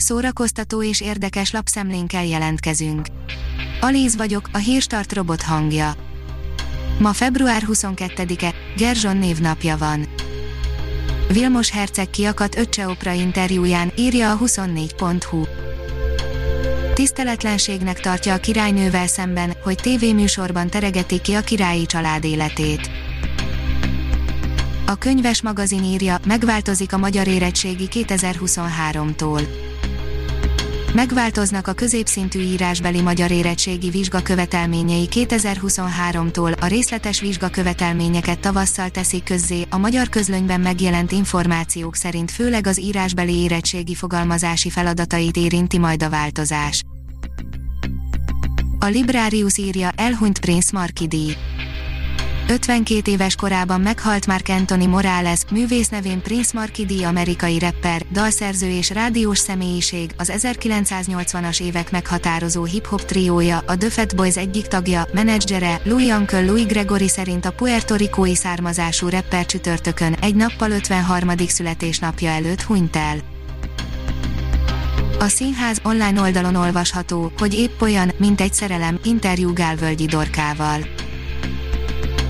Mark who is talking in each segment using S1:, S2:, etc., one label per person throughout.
S1: szórakoztató és érdekes lapszemlénkkel jelentkezünk. Alíz vagyok, a hírstart robot hangja. Ma február 22-e, Gerzson névnapja van. Vilmos Herceg kiakat öccse Opra interjúján, írja a 24.hu. Tiszteletlenségnek tartja a királynővel szemben, hogy tévéműsorban teregeti ki a királyi család életét. A könyves magazin írja, megváltozik a magyar érettségi 2023-tól. Megváltoznak a középszintű írásbeli magyar érettségi vizsgakövetelményei 2023-tól, a részletes vizsgakövetelményeket tavasszal teszik közzé, a magyar közlönyben megjelent információk szerint főleg az írásbeli érettségi fogalmazási feladatait érinti majd a változás. A Librarius írja, elhunyt Prince Markidi. 52 éves korában meghalt Mark Anthony Morales, művész nevén Prince Marky D. amerikai rapper, dalszerző és rádiós személyiség, az 1980-as évek meghatározó hip-hop triója, a The Fat Boys egyik tagja, menedzsere, Louis Uncle Louis Gregory szerint a Puerto Ricói származású rapper csütörtökön, egy nappal 53. születésnapja előtt hunyt el. A színház online oldalon olvasható, hogy épp olyan, mint egy szerelem, interjú Gálvölgyi Dorkával.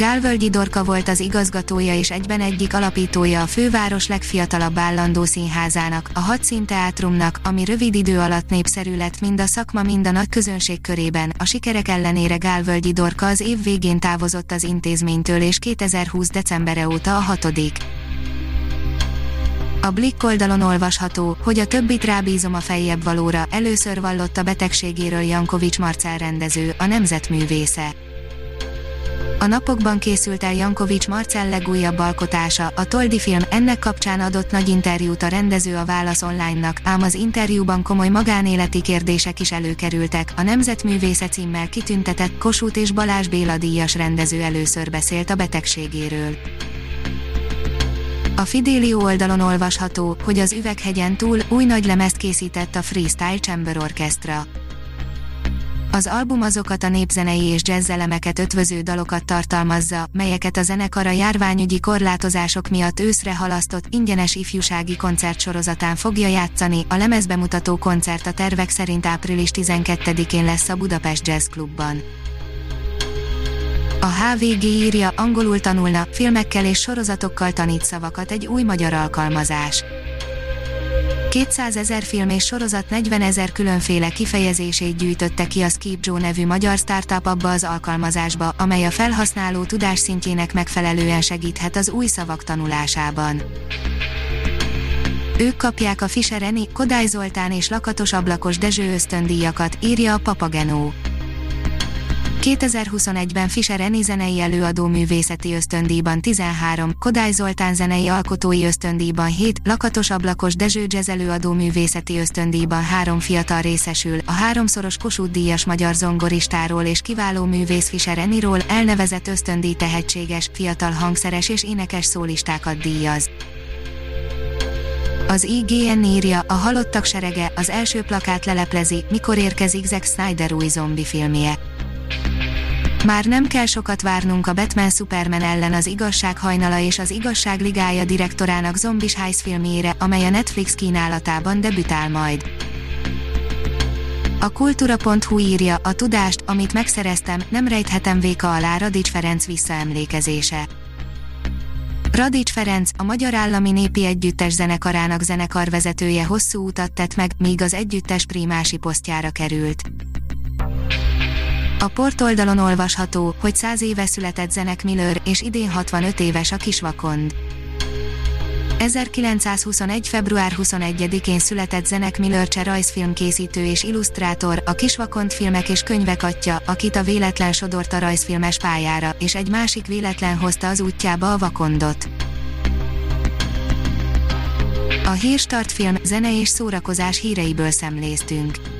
S1: Gálvölgyi Dorka volt az igazgatója és egyben egyik alapítója a főváros legfiatalabb állandó színházának, a Hadszín Teátrumnak, ami rövid idő alatt népszerű lett mind a szakma, mind a nagy közönség körében. A sikerek ellenére Gálvölgyi Dorka az év végén távozott az intézménytől és 2020. decembere óta a hatodik. A Blick oldalon olvasható, hogy a többit rábízom a fejjebb valóra, először vallott a betegségéről Jankovics Marcel rendező, a nemzetművésze. A napokban készült el Jankovics Marcel legújabb alkotása, a Toldi film, ennek kapcsán adott nagy interjút a rendező a Válasz Online-nak, ám az interjúban komoly magánéleti kérdések is előkerültek. A Nemzetművésze címmel kitüntetett Kossuth és Balázs Béla díjas rendező először beszélt a betegségéről. A Fidelio oldalon olvasható, hogy az üveghegyen túl új nagy lemezt készített a Freestyle Chamber Orchestra. Az album azokat a népzenei és elemeket ötvöző dalokat tartalmazza, melyeket a zenekar a járványügyi korlátozások miatt őszre halasztott ingyenes ifjúsági koncertsorozatán fogja játszani. A lemezbemutató koncert a tervek szerint április 12-én lesz a Budapest Jazz Clubban. A HVG írja, angolul tanulna, filmekkel és sorozatokkal tanít szavakat egy új magyar alkalmazás. 200 ezer film és sorozat 40 ezer különféle kifejezését gyűjtötte ki a Skip Joe nevű magyar startup abba az alkalmazásba, amely a felhasználó tudásszintjének megfelelően segíthet az új szavak tanulásában. Ők kapják a Fischer Eni, Kodály Zoltán és Lakatos Ablakos Dezső ösztöndíjakat, írja a Papagenó. 2021-ben Fischer Eni zenei előadó művészeti ösztöndíjban 13, Kodály Zoltán zenei alkotói ösztöndíjban 7, Lakatos Ablakos Dezső Jazz előadó művészeti ösztöndíjban 3 fiatal részesül, a háromszoros Kossuth díjas magyar zongoristáról és kiváló művész Fischer Eniról elnevezett ösztöndíj tehetséges, fiatal hangszeres és énekes szólistákat díjaz. Az IGN írja, a halottak serege, az első plakát leleplezi, mikor érkezik Zack Snyder új zombi filmje. Már nem kell sokat várnunk a Batman Superman ellen az igazság hajnala és az igazság ligája direktorának Zombies Heist filmjére, amely a Netflix kínálatában debütál majd. A kultúra.hu írja, a tudást, amit megszereztem, nem rejthetem véka alá Radics Ferenc visszaemlékezése. Radics Ferenc, a Magyar Állami Népi Együttes zenekarának zenekarvezetője hosszú utat tett meg, míg az együttes primási posztjára került. A portoldalon olvasható, hogy 100 éve született Zenek Miller, és idén 65 éves a kisvakond. 1921. február 21-én született Zenek Miller cseh rajzfilmkészítő és illusztrátor, a Kisvakond filmek és könyvek atya, akit a véletlen sodort a rajzfilmes pályára, és egy másik véletlen hozta az útjába a vakondot. A Hírstart film, zene és szórakozás híreiből szemléztünk.